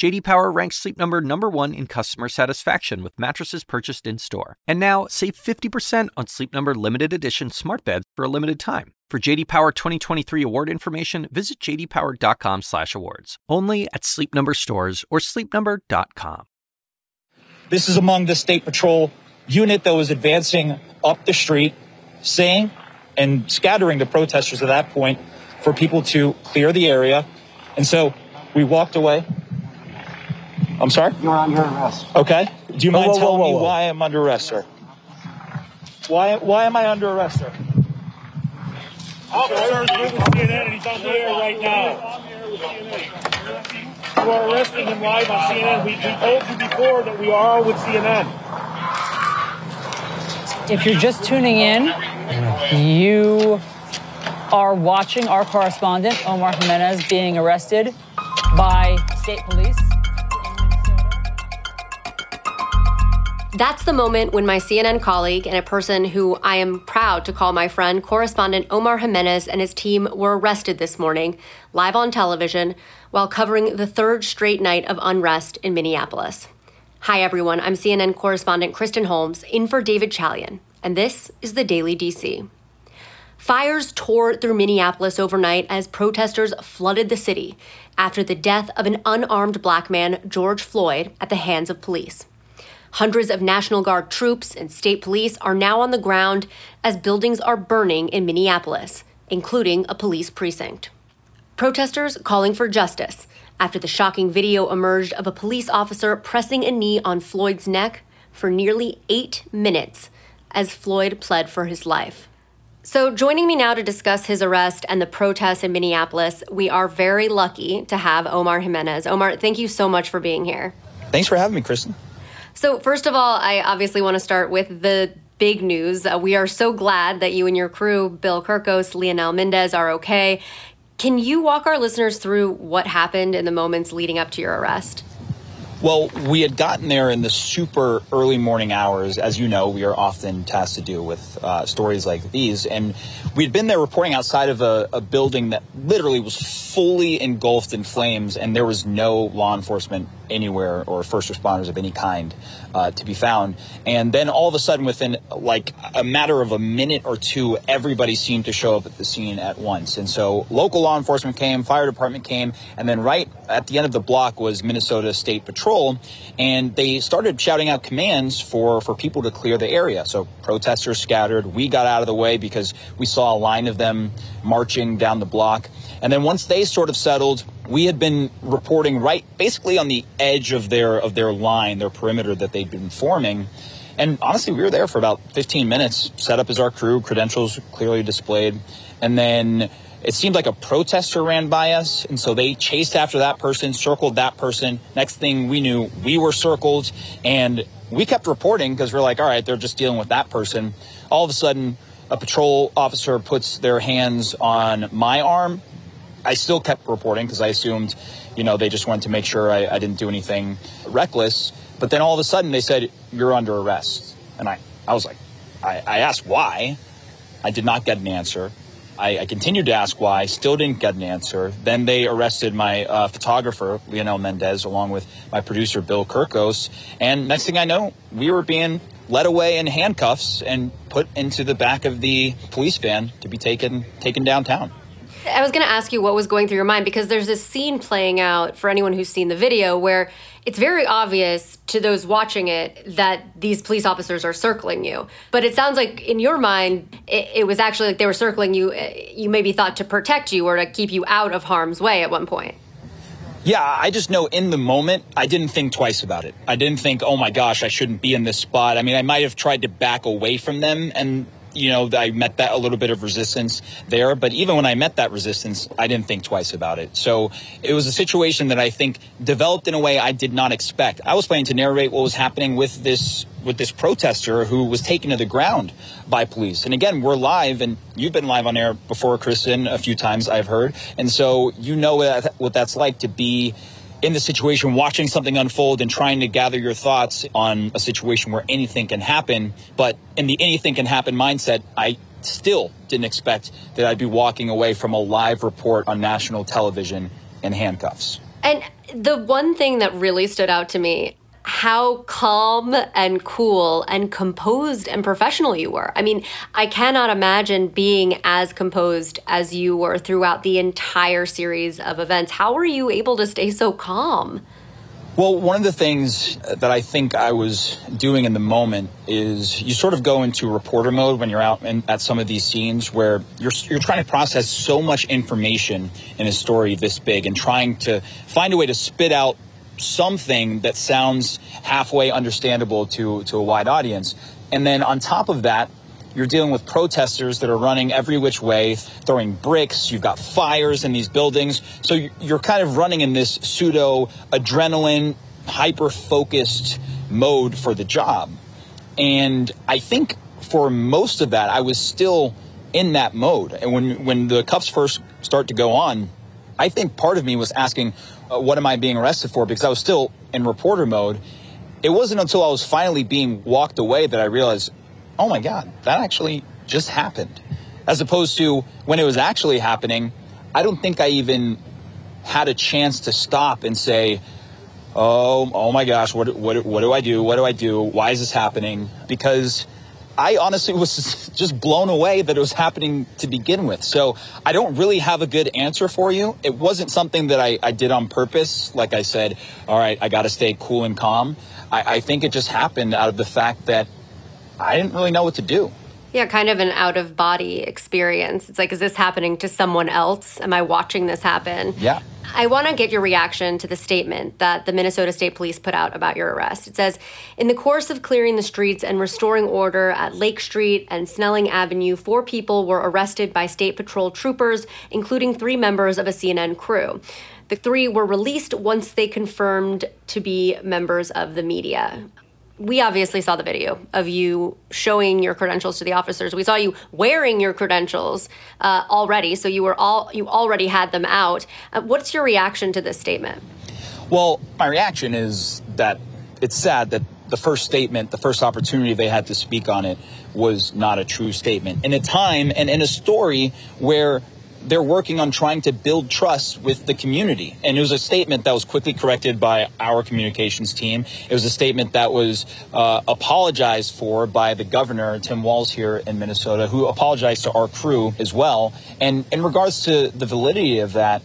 JD Power ranks Sleep Number number 1 in customer satisfaction with mattresses purchased in-store. And now, save 50% on Sleep Number limited edition smart beds for a limited time. For JD Power 2023 award information, visit jdpower.com/awards. Only at Sleep Number stores or sleepnumber.com. This is among the state patrol unit that was advancing up the street, saying and scattering the protesters at that point for people to clear the area. And so we walked away. I'm sorry? You're under arrest. Okay. Do you mind whoa, telling whoa, me whoa. why I'm under arrest, sir? Why why am I under arrest, sir? Officer is with CNN and he's on the air right now. You are arresting him live on CNN. We, we told you before that we are with CNN. If you're just tuning in, you are watching our correspondent, Omar Jimenez, being arrested by state police. That's the moment when my CNN colleague and a person who I am proud to call my friend, correspondent Omar Jimenez and his team were arrested this morning, live on television, while covering the third straight night of unrest in Minneapolis. Hi, everyone. I'm CNN correspondent Kristen Holmes, in for David Chalian, and this is the Daily DC. Fires tore through Minneapolis overnight as protesters flooded the city after the death of an unarmed black man, George Floyd, at the hands of police. Hundreds of National Guard troops and state police are now on the ground as buildings are burning in Minneapolis, including a police precinct. Protesters calling for justice after the shocking video emerged of a police officer pressing a knee on Floyd's neck for nearly eight minutes as Floyd pled for his life. So, joining me now to discuss his arrest and the protests in Minneapolis, we are very lucky to have Omar Jimenez. Omar, thank you so much for being here. Thanks for having me, Kristen. So, first of all, I obviously want to start with the big news. Uh, we are so glad that you and your crew, Bill Kirkos, Leonel Mendez, are okay. Can you walk our listeners through what happened in the moments leading up to your arrest? Well, we had gotten there in the super early morning hours. As you know, we are often tasked to do with uh, stories like these. And we'd been there reporting outside of a, a building that literally was fully engulfed in flames, and there was no law enforcement anywhere or first responders of any kind uh, to be found. And then all of a sudden, within like a matter of a minute or two, everybody seemed to show up at the scene at once. And so local law enforcement came, fire department came, and then right at the end of the block was Minnesota State Patrol, and they started shouting out commands for, for people to clear the area. So protesters scattered. We got out of the way because we saw a line of them marching down the block. And then once they sort of settled, we had been reporting right basically on the edge of their of their line, their perimeter that they'd been forming. And honestly, we were there for about 15 minutes, set up as our crew, credentials clearly displayed. And then it seemed like a protester ran by us. And so they chased after that person, circled that person. Next thing we knew, we were circled. And we kept reporting because we're like, all right, they're just dealing with that person. All of a sudden, a patrol officer puts their hands on my arm. I still kept reporting because I assumed, you know, they just wanted to make sure I, I didn't do anything reckless. But then all of a sudden they said, you're under arrest. And I, I was like, I, I asked why. I did not get an answer. I, I continued to ask why, still didn't get an answer. Then they arrested my uh, photographer, Leonel Mendez, along with my producer, Bill Kirkos. And next thing I know, we were being led away in handcuffs and put into the back of the police van to be taken taken downtown. I was going to ask you what was going through your mind because there's this scene playing out for anyone who's seen the video where it's very obvious to those watching it that these police officers are circling you. But it sounds like in your mind, it, it was actually like they were circling you. uh, You maybe thought to protect you or to keep you out of harm's way at one point. Yeah, I just know in the moment, I didn't think twice about it. I didn't think, oh my gosh, I shouldn't be in this spot. I mean, I might have tried to back away from them and you know, I met that a little bit of resistance there. But even when I met that resistance, I didn't think twice about it. So it was a situation that I think developed in a way I did not expect. I was planning to narrate what was happening with this with this protester who was taken to the ground by police. And again, we're live, and you've been live on air before, Kristen, a few times I've heard, and so you know what what that's like to be in the situation, watching something unfold and trying to gather your thoughts on a situation where anything can happen. But in the anything can happen mindset, I still didn't expect that I'd be walking away from a live report on national television in handcuffs. And the one thing that really stood out to me how calm and cool and composed and professional you were. I mean, I cannot imagine being as composed as you were throughout the entire series of events. How were you able to stay so calm? Well, one of the things that I think I was doing in the moment is you sort of go into reporter mode when you're out in, at some of these scenes where you're, you're trying to process so much information in a story this big and trying to find a way to spit out something that sounds halfway understandable to, to a wide audience. And then on top of that, you're dealing with protesters that are running every which way, throwing bricks. You've got fires in these buildings. So you're kind of running in this pseudo adrenaline, hyper focused mode for the job. And I think for most of that, I was still in that mode. And when, when the cuffs first start to go on, I think part of me was asking, uh, what am I being arrested for? Because I was still in reporter mode. It wasn't until I was finally being walked away that I realized, oh my God, that actually just happened. As opposed to when it was actually happening, I don't think I even had a chance to stop and say, oh, oh my gosh, what, what, what do I do? What do I do? Why is this happening? Because I honestly was just blown away that it was happening to begin with. So I don't really have a good answer for you. It wasn't something that I, I did on purpose. Like I said, all right, I got to stay cool and calm. I, I think it just happened out of the fact that I didn't really know what to do. Yeah, kind of an out of body experience. It's like, is this happening to someone else? Am I watching this happen? Yeah. I want to get your reaction to the statement that the Minnesota State Police put out about your arrest. It says In the course of clearing the streets and restoring order at Lake Street and Snelling Avenue, four people were arrested by State Patrol troopers, including three members of a CNN crew. The three were released once they confirmed to be members of the media we obviously saw the video of you showing your credentials to the officers. We saw you wearing your credentials uh, already, so you were all you already had them out. Uh, what's your reaction to this statement? Well, my reaction is that it's sad that the first statement, the first opportunity they had to speak on it, was not a true statement. In a time and in a story where they're working on trying to build trust with the community. And it was a statement that was quickly corrected by our communications team. It was a statement that was uh, apologized for by the governor, Tim Walz, here in Minnesota, who apologized to our crew as well. And in regards to the validity of that,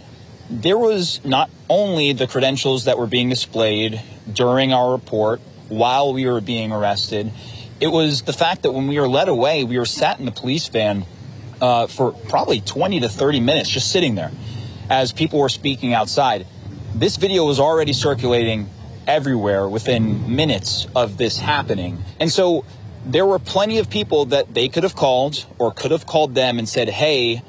there was not only the credentials that were being displayed during our report while we were being arrested, it was the fact that when we were led away, we were sat in the police van uh, for probably 20 to 30 minutes just sitting there as people were speaking outside. This video was already circulating everywhere within minutes of this happening. And so there were plenty of people that they could have called or could have called them and said, hey,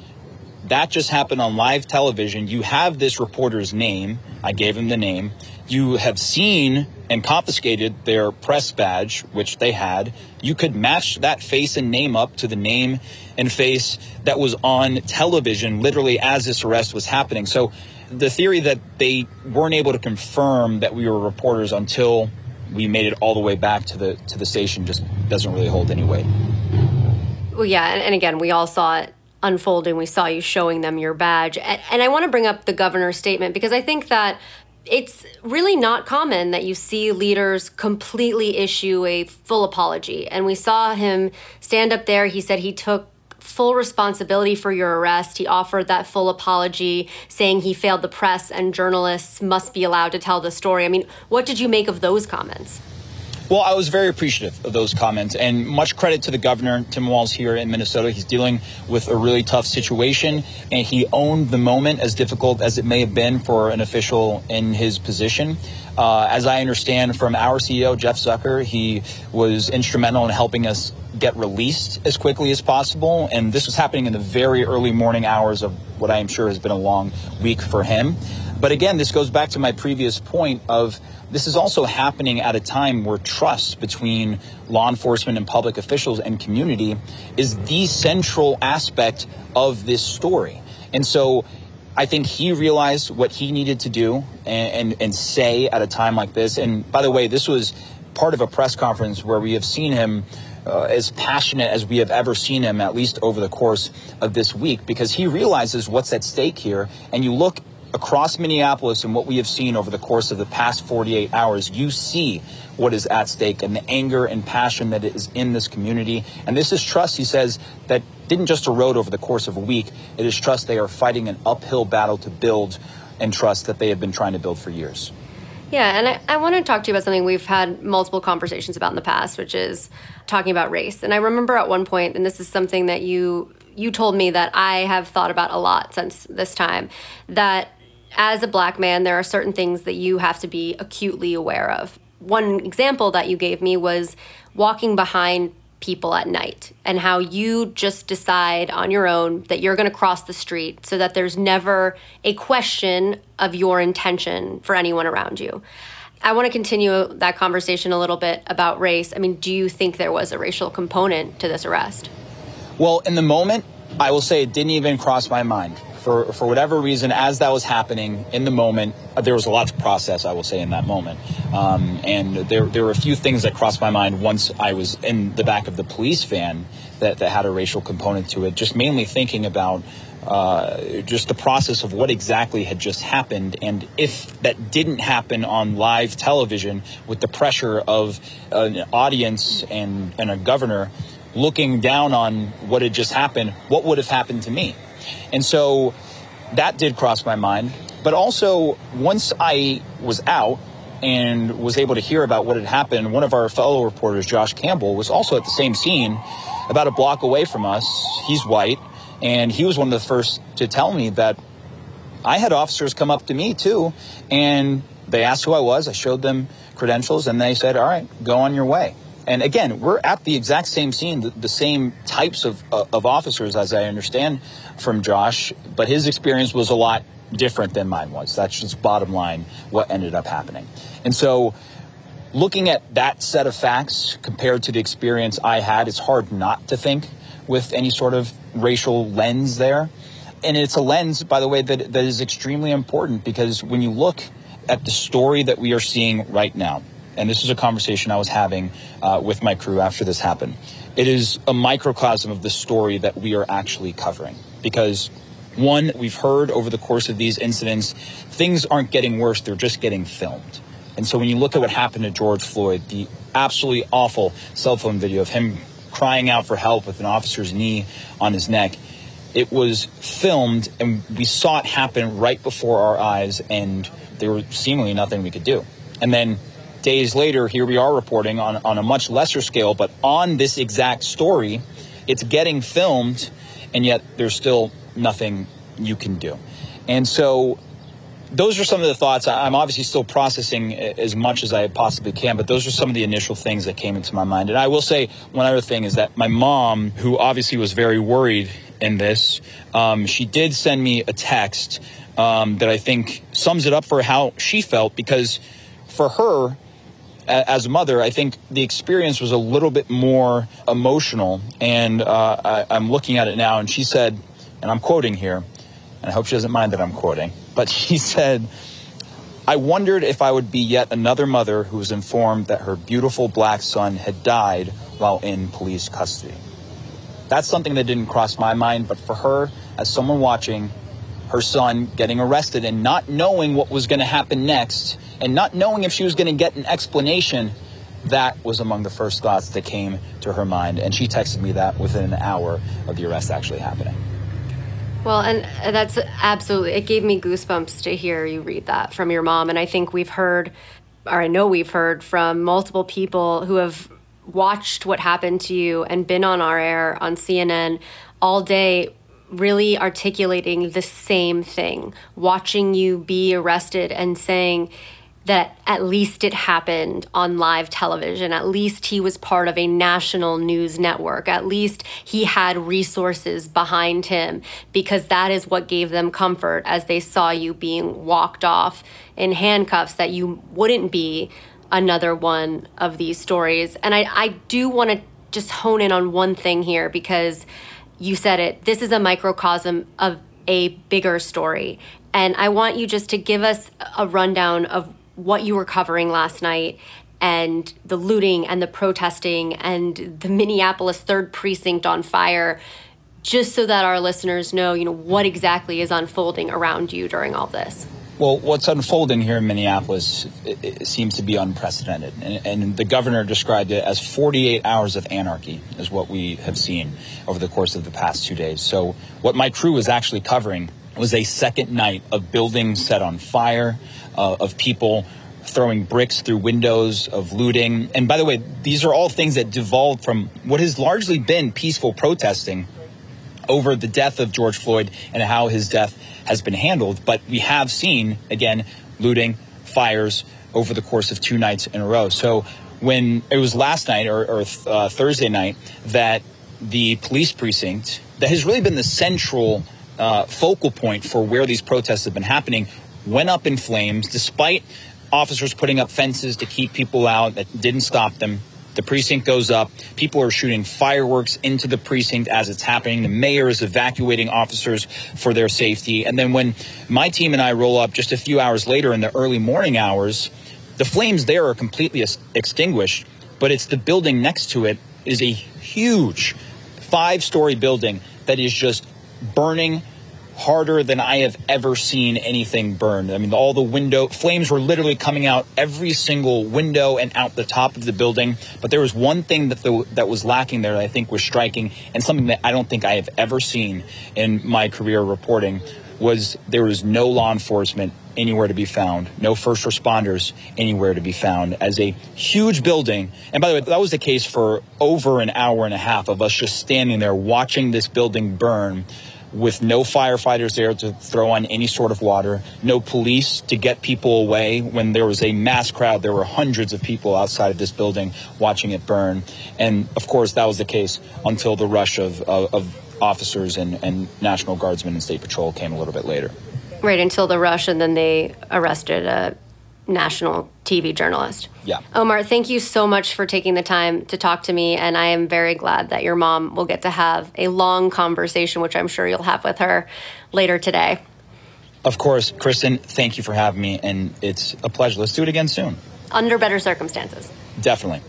that just happened on live television. You have this reporter's name. I gave him the name. You have seen and confiscated their press badge, which they had. You could match that face and name up to the name and face that was on television literally as this arrest was happening. So the theory that they weren't able to confirm that we were reporters until we made it all the way back to the to the station just doesn't really hold any weight. Well, yeah, and, again, we all saw it unfolding. We saw you showing them your badge, and I want to bring up the governor's statement because I think that it's really not common that you see leaders completely issue a full apology. And we saw him stand up there. He said he took full responsibility for your arrest. He offered that full apology, saying he failed the press and journalists must be allowed to tell the story. I mean, what did you make of those comments? Well, I was very appreciative of those comments, and much credit to the governor, Tim Walz, here in Minnesota. He's dealing with a really tough situation, and he owned the moment, as difficult as it may have been for an official in his position. Uh, as I understand from our CEO, Jeff Zucker, he was instrumental in helping us get released as quickly as possible. And this was happening in the very early morning hours of what I am sure has been a long week for him. But again, this goes back to my previous point of this is also happening at a time where trust between law enforcement and public officials and community is the central aspect of this story. And so I think he realized what he needed to do and, and, and say at a time like this. And by the way, this was part of a press conference where we have seen him uh, as passionate as we have ever seen him, at least over the course of this week, because he realizes what's at stake here. And you look across Minneapolis and what we have seen over the course of the past 48 hours, you see what is at stake and the anger and passion that is in this community. And this is trust, he says, that didn't just erode over the course of a week. It is trust they are fighting an uphill battle to build and trust that they have been trying to build for years. Yeah, and I, I want to talk to you about something we've had multiple conversations about in the past, which is talking about race. And I remember at one point, and this is something that you you told me that I have thought about a lot since this time, that as a black man, there are certain things that you have to be acutely aware of. One example that you gave me was walking behind people at night and how you just decide on your own that you're going to cross the street so that there's never a question of your intention for anyone around you. I want to continue that conversation a little bit about race. I mean, do you think there was a racial component to this arrest? Well, in the moment, I will say it didn't even cross my mind for, for whatever reason, as that was happening in the moment, uh, there was a lot to process, I will say, in that moment. Um, and there, there were a few things that crossed my mind once I was in the back of the police van that, that had a racial component to it, just mainly thinking about uh, just the process of what exactly had just happened. And if that didn't happen on live television with the pressure of an audience and, and a governor looking down on what had just happened, what would have happened to me? And so that did cross my mind. But also, once I was out and was able to hear about what had happened, one of our fellow reporters, Josh Campbell, was also at the same scene about a block away from us. He's white, and he was one of the first to tell me that I had officers come up to me too, and they asked who I was. I showed them credentials, and they said, All right, go on your way. And again, we're at the exact same scene, the, the same types of, uh, of officers, as I understand from Josh, but his experience was a lot different than mine was. That's just bottom line what ended up happening. And so, looking at that set of facts compared to the experience I had, it's hard not to think with any sort of racial lens there. And it's a lens, by the way, that, that is extremely important because when you look at the story that we are seeing right now, and this is a conversation I was having uh, with my crew after this happened. It is a microcosm of the story that we are actually covering. Because, one, we've heard over the course of these incidents, things aren't getting worse, they're just getting filmed. And so when you look at what happened to George Floyd, the absolutely awful cell phone video of him crying out for help with an officer's knee on his neck, it was filmed and we saw it happen right before our eyes, and there was seemingly nothing we could do. And then days later, here we are reporting on, on a much lesser scale, but on this exact story, it's getting filmed, and yet there's still nothing you can do. And so those are some of the thoughts. I'm obviously still processing as much as I possibly can, but those are some of the initial things that came into my mind. And I will say one other thing is that my mom, who obviously was very worried in this, um, she did send me a text um, that I think sums it up for how she felt because for her, as a mother, I think the experience was a little bit more emotional. And uh, I, I'm looking at it now, and she said, and I'm quoting here, and I hope she doesn't mind that I'm quoting, but she said, I wondered if I would be yet another mother who was informed that her beautiful black son had died while in police custody. That's something that didn't cross my mind, but for her, as someone watching, her son getting arrested and not knowing what was going to happen next and not knowing if she was going to get an explanation, that was among the first thoughts that came to her mind. And she texted me that within an hour of the arrest actually happening. Well, and that's absolutely, it gave me goosebumps to hear you read that from your mom. And I think we've heard, or I know we've heard from multiple people who have watched what happened to you and been on our air on CNN all day really articulating the same thing, watching you be arrested and saying that at least it happened on live television. At least he was part of a national news network. At least he had resources behind him because that is what gave them comfort as they saw you being walked off in handcuffs, that you wouldn't be another one of these stories. And I, I do want to just hone in on one thing here because you said it. This is a microcosm of a bigger story. And I want you just to give us a rundown of what you were covering last night and the looting and the protesting and the Minneapolis 3rd precinct on fire just so that our listeners know, you know, what exactly is unfolding around you during all this. Well, what's unfolding here in Minneapolis it, it seems to be unprecedented. And, and, the governor described it as 48 hours of anarchy, is what we have seen over the course of the past two days. So, what my crew was actually covering was a second night of buildings set on fire, uh, of people throwing bricks through windows, of looting. And by the way, these are all things that devolved from what has largely been peaceful protesting over the death of George Floyd and how his death has been handled. But we have seen, again, looting, fires over the course of two nights in a row. So when it was last night or, or uh, Thursday night that the police precinct, that has really been the central uh, focal point for where these protests have been happening, went up in flames despite officers putting up fences to keep people out that didn't stop them. The precinct goes up. People are shooting fireworks into the precinct as it's happening. The mayor is evacuating officers for their safety. And then when my team and I roll up just a few hours later in the early morning hours, the flames there are completely extinguished, but it's the building next to it is a huge five story building that is just burning harder than I have ever seen anything burn. I mean, all the window flames were literally coming out every single window and out the top of the building. But there was one thing that the, that was lacking there that I think was striking, and something that I don't think I have ever seen in my career reporting was there was no law enforcement anywhere to be found, no first responders anywhere to be found, as a huge building. And by the way, that was the case for over an hour and a half of us just standing there watching this building burn with no firefighters there to throw on any sort of water, no police to get people away. When there was a mass crowd, there were hundreds of people outside of this building watching it burn. And of course, that was the case until the rush of, of, of officers and, and National Guardsmen and State Patrol came a little bit later. Right, until the rush, and then they arrested a national TV journalist. Yeah. Omar, thank you so much for taking the time to talk to me. And I am very glad that your mom will get to have a long conversation, which I'm sure you'll have with her later today. Of course, Kristen, thank you for having me. And it's a pleasure. Let's do it again soon. Under better circumstances. Definitely.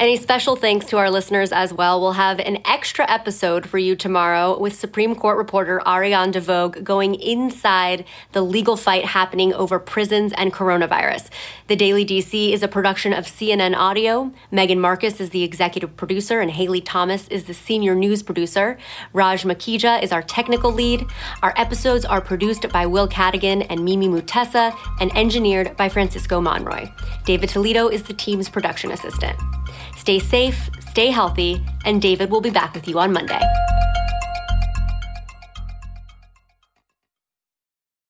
Any special thanks to our listeners as well. We'll have an extra episode for you tomorrow with Supreme Court reporter Ariane DeVogue going inside the legal fight happening over prisons and coronavirus. The Daily DC is a production of CNN Audio. Megan Marcus is the executive producer, and Haley Thomas is the senior news producer. Raj Makija is our technical lead. Our episodes are produced by Will Cadigan and Mimi Mutessa and engineered by Francisco Monroy. David Toledo is the team's production assistant. Stay safe, stay healthy, and David will be back with you on Monday.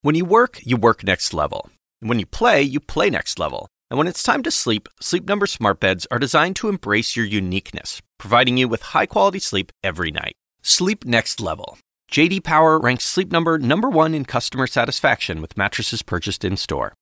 When you work, you work next level. When you play, you play next level. And when it's time to sleep, Sleep Number smart beds are designed to embrace your uniqueness, providing you with high-quality sleep every night. Sleep next level. JD Power ranks Sleep Number number 1 in customer satisfaction with mattresses purchased in-store.